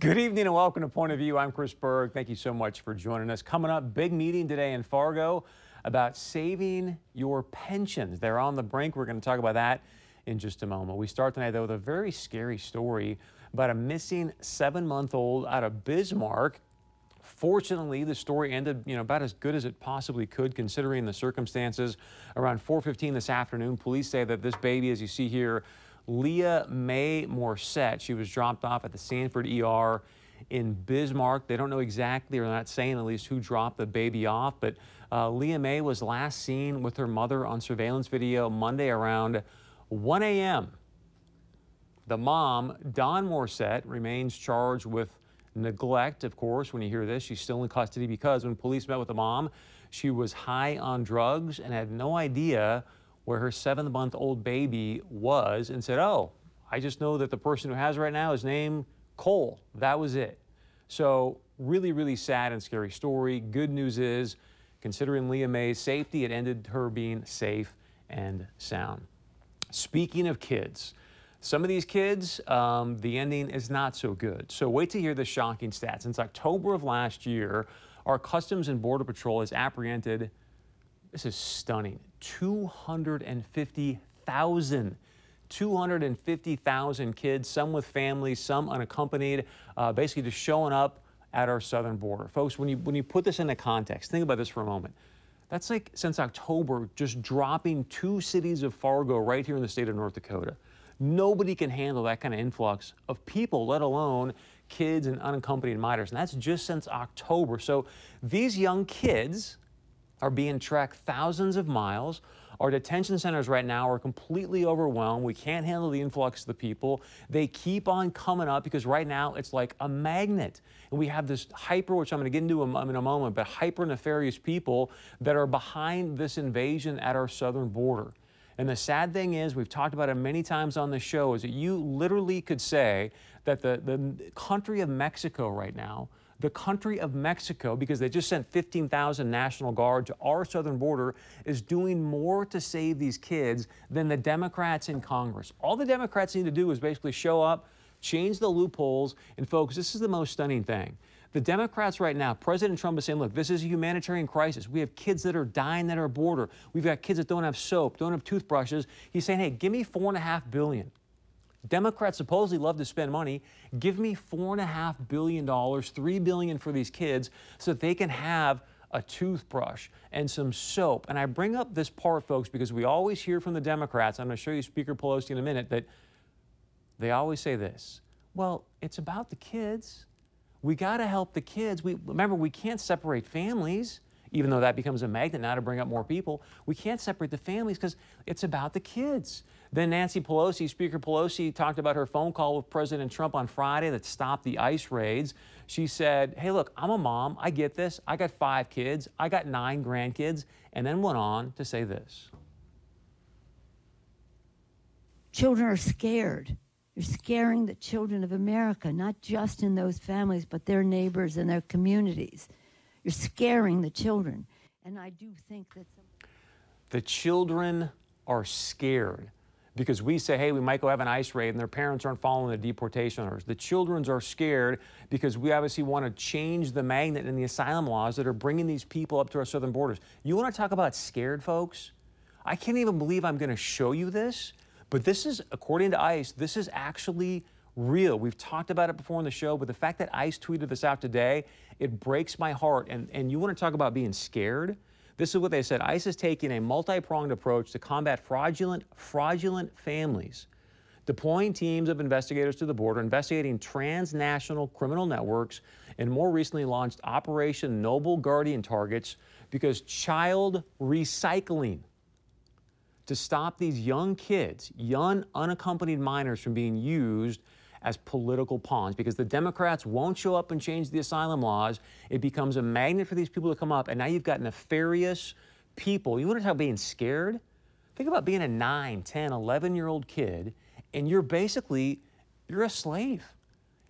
Good evening and welcome to Point of View. I'm Chris Berg. Thank you so much for joining us. Coming up, big meeting today in Fargo about saving your pensions. They're on the brink. We're going to talk about that in just a moment. We start tonight, though, with a very scary story about a missing seven month old out of Bismarck. Fortunately, the story ended, you know, about as good as it possibly could, considering the circumstances. Around 4:15 this afternoon, police say that this baby, as you see here, Leah Mae Morset. She was dropped off at the Sanford ER in Bismarck. They don't know exactly, or not saying at least, who dropped the baby off, but uh, Leah Mae was last seen with her mother on surveillance video Monday around 1 a.m. The mom, Dawn Morset, remains charged with neglect, of course. When you hear this, she's still in custody because when police met with the mom, she was high on drugs and had no idea where her seven month old baby was and said, Oh, I just know that the person who has right now is named Cole. That was it. So, really, really sad and scary story. Good news is, considering Leah Mae's safety, it ended her being safe and sound. Speaking of kids, some of these kids, um, the ending is not so good. So wait to hear the shocking stats. Since October of last year, our Customs and Border Patrol has apprehended, this is stunning, 250,000 250,000 kids, some with families, some unaccompanied, uh, basically just showing up at our southern border. Folks, when you, when you put this into context, think about this for a moment. That's like since October, just dropping two cities of Fargo right here in the state of North Dakota. Nobody can handle that kind of influx of people, let alone kids and unaccompanied minors. And that's just since October. So these young kids are being tracked thousands of miles. Our detention centers right now are completely overwhelmed. We can't handle the influx of the people. They keep on coming up because right now it's like a magnet. And we have this hyper, which I'm going to get into in a moment, but hyper nefarious people that are behind this invasion at our southern border. And the sad thing is, we've talked about it many times on the show, is that you literally could say that the, the country of Mexico right now the country of Mexico, because they just sent 15,000 National Guard to our southern border, is doing more to save these kids than the Democrats in Congress. All the Democrats need to do is basically show up, change the loopholes, and folks, this is the most stunning thing. The Democrats right now, President Trump is saying, look, this is a humanitarian crisis. We have kids that are dying at our border. We've got kids that don't have soap, don't have toothbrushes. He's saying, hey, give me four and a half billion. Democrats supposedly love to spend money. Give me $4.5 billion, 3 billion for these kids so that they can have a toothbrush and some soap. And I bring up this part, folks, because we always hear from the Democrats. I'm going to show you Speaker Pelosi in a minute that they always say this well, it's about the kids. We got to help the kids. We, remember, we can't separate families even though that becomes a magnet now to bring up more people, we can't separate the families because it's about the kids. Then Nancy Pelosi, Speaker Pelosi, talked about her phone call with President Trump on Friday that stopped the ICE raids. She said, Hey, look, I'm a mom. I get this. I got five kids. I got nine grandkids. And then went on to say this Children are scared. You're scaring the children of America, not just in those families, but their neighbors and their communities. You're scaring the children. And I do think that. Some- the children are scared because we say, hey, we might go have an ICE raid and their parents aren't following the deportation orders. The children are scared because we obviously want to change the magnet in the asylum laws that are bringing these people up to our southern borders. You want to talk about scared folks? I can't even believe I'm going to show you this, but this is, according to ICE, this is actually real. We've talked about it before on the show, but the fact that ICE tweeted this out today, it breaks my heart. And, and you want to talk about being scared? This is what they said. ICE is taking a multi-pronged approach to combat fraudulent, fraudulent families, deploying teams of investigators to the border, investigating transnational criminal networks, and more recently launched Operation Noble Guardian Targets because child recycling to stop these young kids, young unaccompanied minors from being used as political pawns because the Democrats won't show up and change the asylum laws. It becomes a magnet for these people to come up. And now you've got nefarious people. You want to talk about being scared? Think about being a 9, 10, 11 year old kid and you're basically, you're a slave.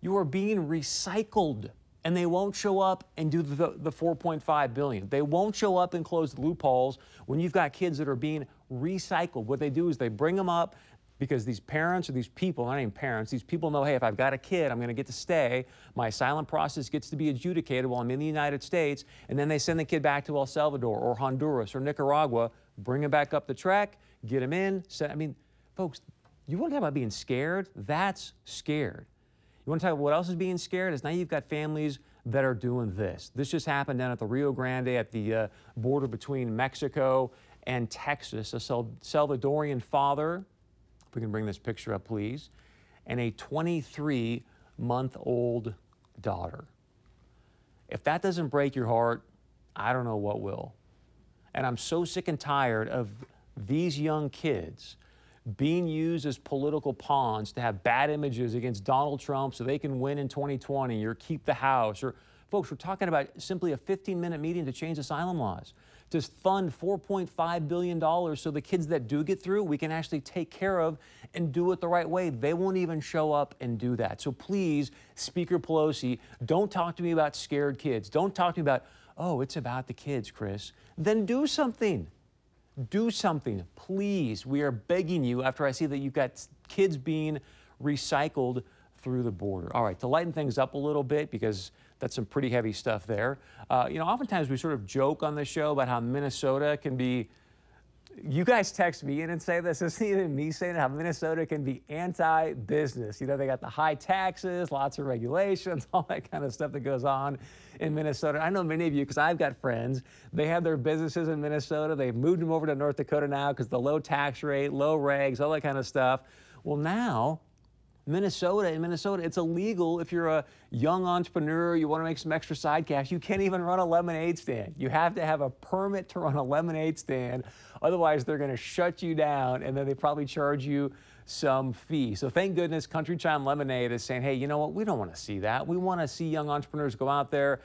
You are being recycled and they won't show up and do the, the 4.5 billion. They won't show up and close the loopholes when you've got kids that are being recycled. What they do is they bring them up, because these parents or these people, not even parents, these people know, hey, if I've got a kid, I'm going to get to stay. My asylum process gets to be adjudicated while I'm in the United States, and then they send the kid back to El Salvador or Honduras or Nicaragua, bring him back up the track, get him in. Send, I mean, folks, you want to talk about being scared? That's scared. You want to talk about what else is being scared? Is now you've got families that are doing this. This just happened down at the Rio Grande at the uh, border between Mexico and Texas. A Salvadorian father we can bring this picture up, please. And a 23 month old daughter. If that doesn't break your heart, I don't know what will. And I'm so sick and tired of these young kids being used as political pawns to have bad images against Donald Trump so they can win in 2020 or keep the House. Or, folks, we're talking about simply a 15 minute meeting to change asylum laws to fund $4.5 billion so the kids that do get through, we can actually take care of and do it the right way. They won't even show up and do that. So please, Speaker Pelosi, don't talk to me about scared kids. Don't talk to me about, oh, it's about the kids, Chris. Then do something. Do something, please. We are begging you after I see that you've got kids being recycled through the border. All right, to lighten things up a little bit, because that's some pretty heavy stuff there. Uh, you know, oftentimes we sort of joke on the show about how Minnesota can be. You guys text me in and say this. It's even me saying it, how Minnesota can be anti-business. You know, they got the high taxes, lots of regulations, all that kind of stuff that goes on in Minnesota. I know many of you because I've got friends. They have their businesses in Minnesota. They've moved them over to North Dakota now because the low tax rate, low regs, all that kind of stuff. Well, now Minnesota, in Minnesota, it's illegal if you're a young entrepreneur, you want to make some extra side cash. You can't even run a lemonade stand. You have to have a permit to run a lemonade stand. Otherwise, they're going to shut you down and then they probably charge you some fee. So thank goodness Country Time Lemonade is saying, hey, you know what? We don't want to see that. We want to see young entrepreneurs go out there,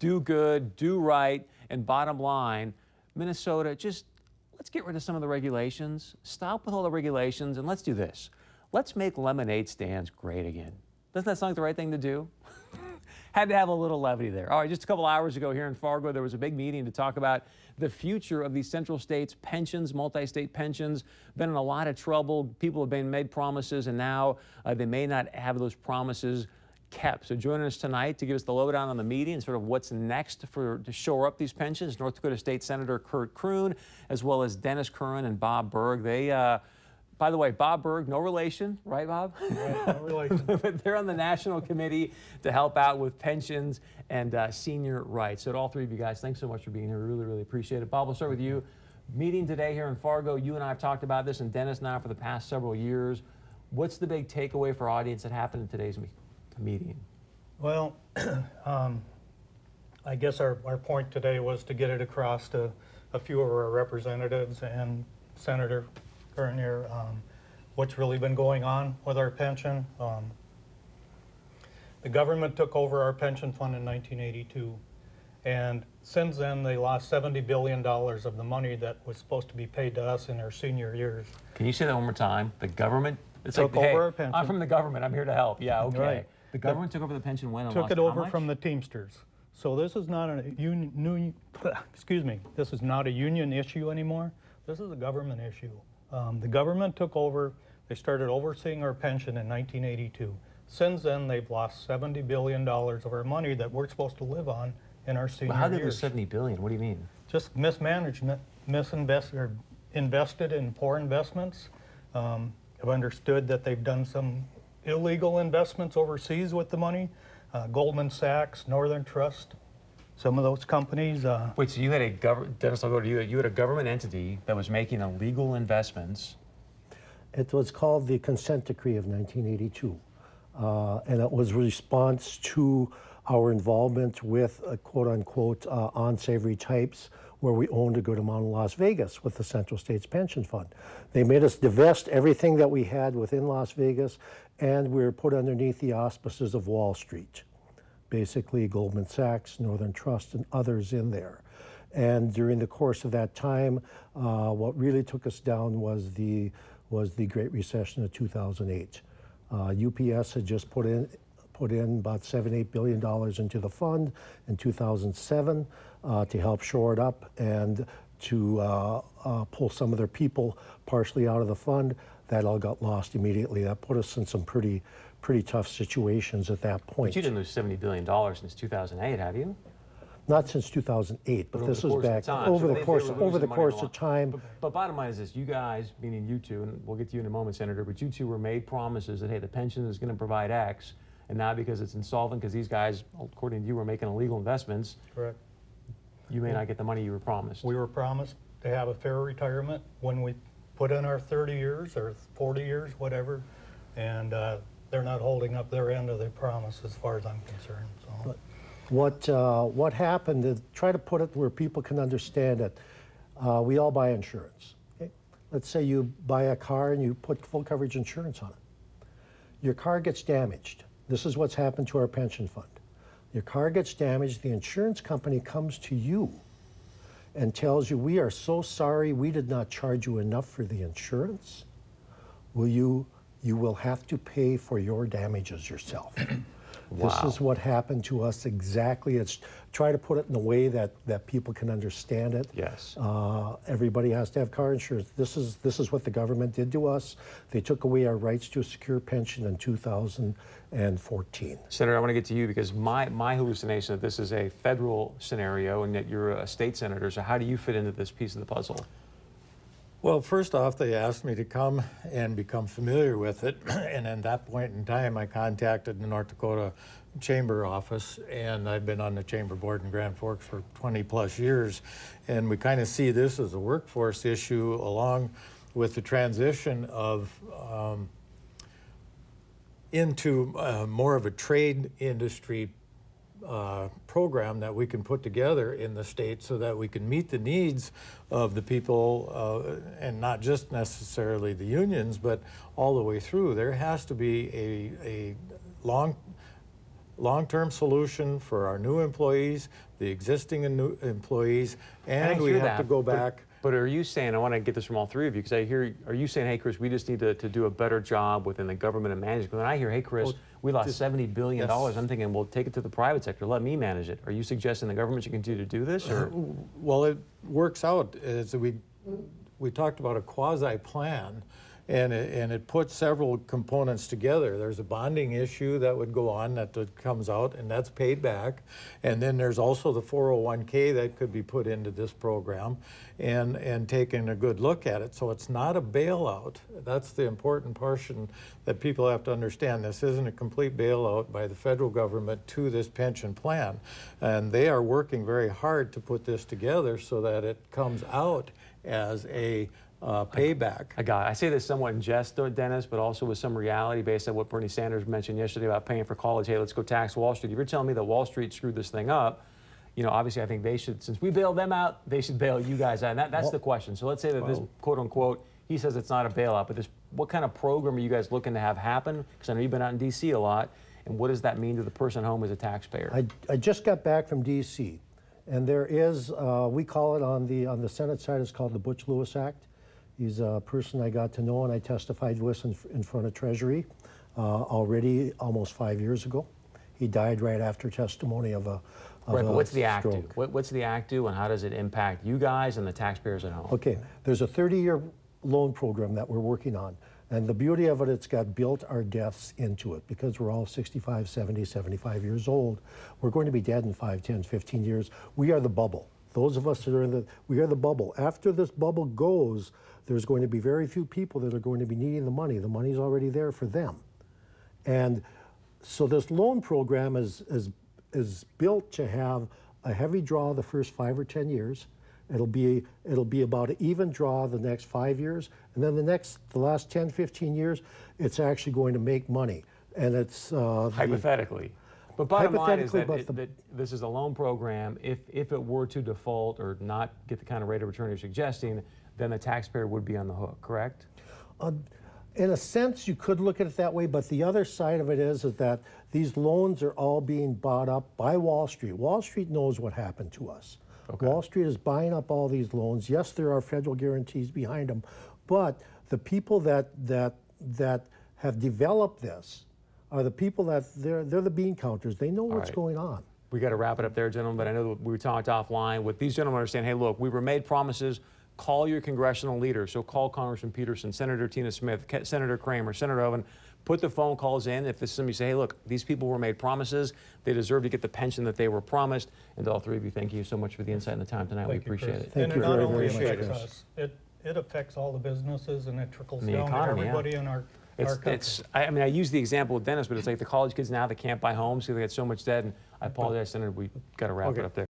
do good, do right, and bottom line, Minnesota, just let's get rid of some of the regulations. Stop with all the regulations and let's do this let's make lemonade stands great again. Doesn't that sound like the right thing to do? Had to have a little levity there. All right, just a couple hours ago here in Fargo, there was a big meeting to talk about the future of these central states pensions, multi-state pensions. Been in a lot of trouble. People have been made promises, and now uh, they may not have those promises kept. So joining us tonight to give us the lowdown on the meeting and sort of what's next for to shore up these pensions, North Dakota State Senator Curt Kreun, as well as Dennis Curran and Bob Berg. They uh, by the way, Bob Berg, no relation, right, Bob? Right, no relation. but they're on the national committee to help out with pensions and uh, senior rights. So, to all three of you guys, thanks so much for being here. We really, really appreciate it. Bob, we'll start with you. Meeting today here in Fargo. You and I have talked about this, and Dennis now for the past several years. What's the big takeaway for audience that happened in today's me meeting? Well, um, I guess our, our point today was to get it across to a few of our representatives and Senator current year, um, what's really been going on with our pension. Um, the government took over our pension fund in 1982, and since then they lost 70 billion dollars of the money that was supposed to be paid to us in our senior years. Can you say that one more time? The government it's took like, over hey, our pension. I'm from the government. I'm here to help. Yeah, okay. Right. The government the, took over the pension when? Took it over from the Teamsters. So this is not a union. Excuse me. This is not a union issue anymore. This is a government issue. Um, the government took over. They started overseeing our pension in 1982. Since then, they've lost 70 billion dollars of our money that we're supposed to live on in our senior well, how did lose 70 billion? What do you mean? Just mismanagement, misinvest or invested in poor investments. Um, I've understood that they've done some illegal investments overseas with the money. Uh, Goldman Sachs, Northern Trust, some of those companies. Uh, Wait, so you had a government, Dennis, I'll go to you. You had a government entity that was making illegal investments. It was called the Consent Decree of 1982. Uh, and it was response to our involvement with uh, quote unquote uh, unsavory types where we owned a good amount of Las Vegas with the Central States Pension Fund. They made us divest everything that we had within Las Vegas and we were put underneath the auspices of Wall Street basically Goldman Sachs, Northern Trust, and others in there. And during the course of that time, uh, what really took us down was the was the Great Recession of 2008. Uh, UPS had just put in put in about seven eight billion dollars into the fund in 2007 uh, to help shore it up and to uh, uh, pull some of their people partially out of the fund. that all got lost immediately. That put us in some pretty, pretty tough situations at that point. But you didn't lose $70 billion since 2008, have you? Not since 2008, but over this was course of back time. over So the they- they course over the course of time. But, but bottom line is this: you guys, meaning you two, and we'll get to you in a moment, Senator. But you two were made promises that hey, the pension is going to provide X, and now because it's insolvent, because these guys, according to you, were making illegal investments, Correct. you may not get the money you were promised. We were promised to have a fair retirement when we put in our 30 years or 40 years, whatever, and uh, they're not holding up their end of the promise as far as I'm concerned, so. What, uh, what happened, to try to put it where people can understand it, uh, we all buy insurance. okay? Let's say you buy a car and you put full coverage insurance on it. Your car gets damaged. This is what's happened to our pension fund. Your car gets damaged, the insurance company comes to you and tells you, We are so sorry we did not charge you enough for the insurance. Will you, you will have to pay for your damages yourself. This is what happened to us exactly. It's try to put it in a way that, that people can understand it. Yes. Uh, everybody has to have car insurance. This is this is what the government did to us. They took away our rights to a secure pension in 2014. Senator, I want to get to you because my, my hallucination that this is a federal scenario and that you're a state senator. So how do you fit into this piece of the puzzle? Well, first off, they asked me to come and become familiar with it. And at that point in time, I contacted the North Dakota Chamber office, and I've been on the Chamber Board in Grand Forks for 20 plus years. And we kind of see this as a workforce issue along with the transition of um, into uh, more of a trade industry uh, program that we can put together in the state so that we can meet the needs of the people uh, and not just necessarily the unions, but all the way through. There has to be a, a long long-term solution for our new employees, the existing new employees, and we have to that, go but- back. But are you saying, I want to get this from all three of you, because I hear, are you saying, hey, Chris, we just need to, to do a better job within the government and management? When I hear, hey, Chris, Well, we lost just- $70 billion, yes. I'm thinking, well, take it to the private sector, let me manage it. Are you suggesting the government should continue to do this? Or uh, Well, it works out as we we talked about a quasi plan, and it, and it puts several components together. There's a bonding issue that would go on that comes out, and that's paid back, and then there's also the 401k that could be put into this program, and and taking a good look at it. So it's not a bailout. That's the important portion that people have to understand. This isn't a complete bailout by the federal government to this pension plan, and they are working very hard to put this together so that it comes out as a uh, payback. I got it. I say this somewhat in jest, Dennis, but also with some reality based on what Bernie Sanders mentioned yesterday about paying for college. Hey, let's go tax Wall Street. If you're telling me that Wall Street screwed this thing up, you know, obviously I think they should, since we bailed them out, they should bail you guys out. And that, that's the question. So let's say that this quote unquote, he says it's not a bailout, but this, what kind of program are you guys looking to have happen? Because I know you've been out in D.C. a lot. And what does that mean to the person home as a taxpayer? I, I just got back from D.C. and there is uh, we call it on the on the Senate side it's called the Butch Lewis Act. He's a person I got to know and I testified with in, in front of Treasury uh, already almost five years ago. He died right after testimony of a. Of right, but what's the act do? What, what's the act do, and how does it impact you guys and the taxpayers at home? Okay, there's a 30-year loan program that we're working on. And the beauty of it, it's got built our deaths into it because we're all 65, 70, 75 years old. We're going to be dead in 5, 10, 15 years. We are the bubble. Those of us that are in the, we are the bubble. After this bubble goes, there's going to be very few people that are going to be needing the money. The money's already there for them. And so this loan program is, is, is built to have a heavy draw the first five or 10 years. It'll be, it'll be about an even draw the next five years. And then the next, the last 10, 15 years, it's actually going to make money. And it's, uh, the- Hypothetically. But bottom line is Hypothetically, that, but it, that this is a loan program. If, if it were to default or not get the kind of rate of return you're suggesting, then the taxpayer would be on the hook, correct? Uh, in a sense, you could look at it that way, but the other side of it is, is that these loans are all being bought up by Wall Street. Wall Street knows what happened to us. Wall Street is buying up all these loans. Yes, there are federal guarantees behind them, but the people that that that have developed this are the people that they're they're the bean counters. They know what's right. going on. We got to wrap it up there, gentlemen. But I know that we talked offline. With these gentlemen understand, hey, look, we were made promises. call your congressional leaders. So call Congressman Peterson, Senator Tina Smith, Senator Cramer, Senator Hoeven. Put the phone calls in. If this is somebody say, hey, look, these people were made promises. They deserve to get the pension that they were promised. And to all three of you, thank you so much for the insight and the time tonight. we Thank you, appreciate Chris. it. Thank And you it not very, only very much, affects Chris. us, it, it affects all the businesses and it trickles And the down to economy, yeah. everybody in our, It's, it's, I I mean, I use the example of Dennis, but it's like the college kids now that can't buy homes because they got so much debt. And I apologize, Senator, we got to wrap it up there.